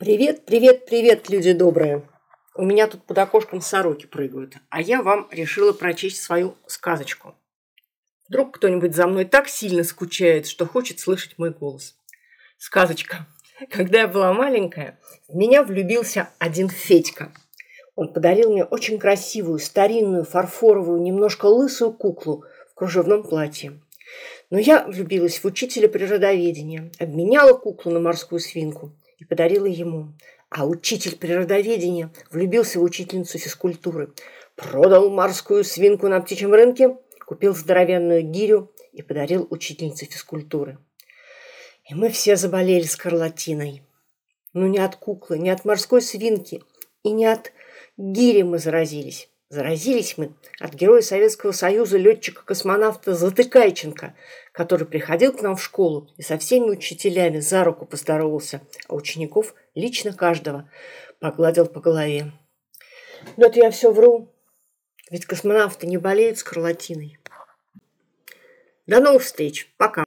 Привет, привет, привет, люди добрые. У меня тут под окошком сороки прыгают, а я вам решила прочесть свою сказочку. Вдруг кто-нибудь за мной так сильно скучает, что хочет слышать мой голос. Сказочка. Когда я была маленькая, в меня влюбился один Федька. Он подарил мне очень красивую, старинную, фарфоровую, немножко лысую куклу в кружевном платье. Но я влюбилась в учителя природоведения, обменяла куклу на морскую свинку и подарила ему. А учитель природоведения влюбился в учительницу физкультуры, продал морскую свинку на птичьем рынке, купил здоровенную гирю и подарил учительнице физкультуры. И мы все заболели скарлатиной. Но не от куклы, не от морской свинки и не от гири мы заразились. Заразились мы от героя Советского Союза летчика-космонавта Затыкайченко, который приходил к нам в школу и со всеми учителями за руку поздоровался, а учеников лично каждого погладил по голове. Но это я все вру, ведь космонавты не болеют скарлатиной. До новых встреч. Пока.